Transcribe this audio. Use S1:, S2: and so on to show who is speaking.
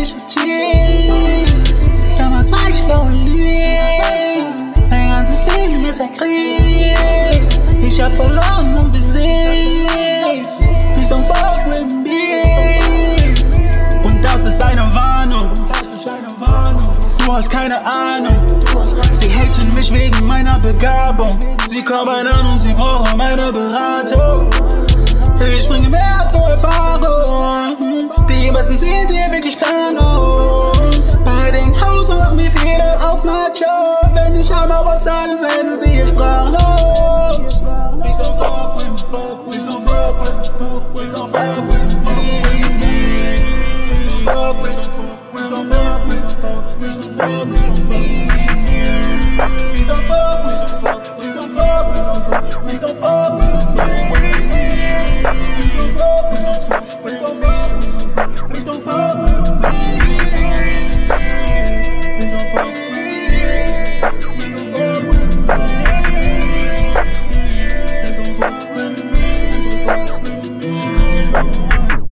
S1: bicho Damals war ich lonely. Mein ganzes Leben ist ein Krieg. Ich hab verloren und besiegt. Please don't fuck with me. Und das ist eine Warnung. Du hast keine Ahnung. Sie haten mich wegen meiner Begabung. Sie kommen an und sie brauchen meine Beratung. harm ourselves and see if God knows. Please don't fuck with me, we don't fuck with me, we don't fuck with me. Please don't fuck with me, please don't fuck with me, please don't fuck with me. Please don't fuck with me, please don't fuck with me, please don't fuck.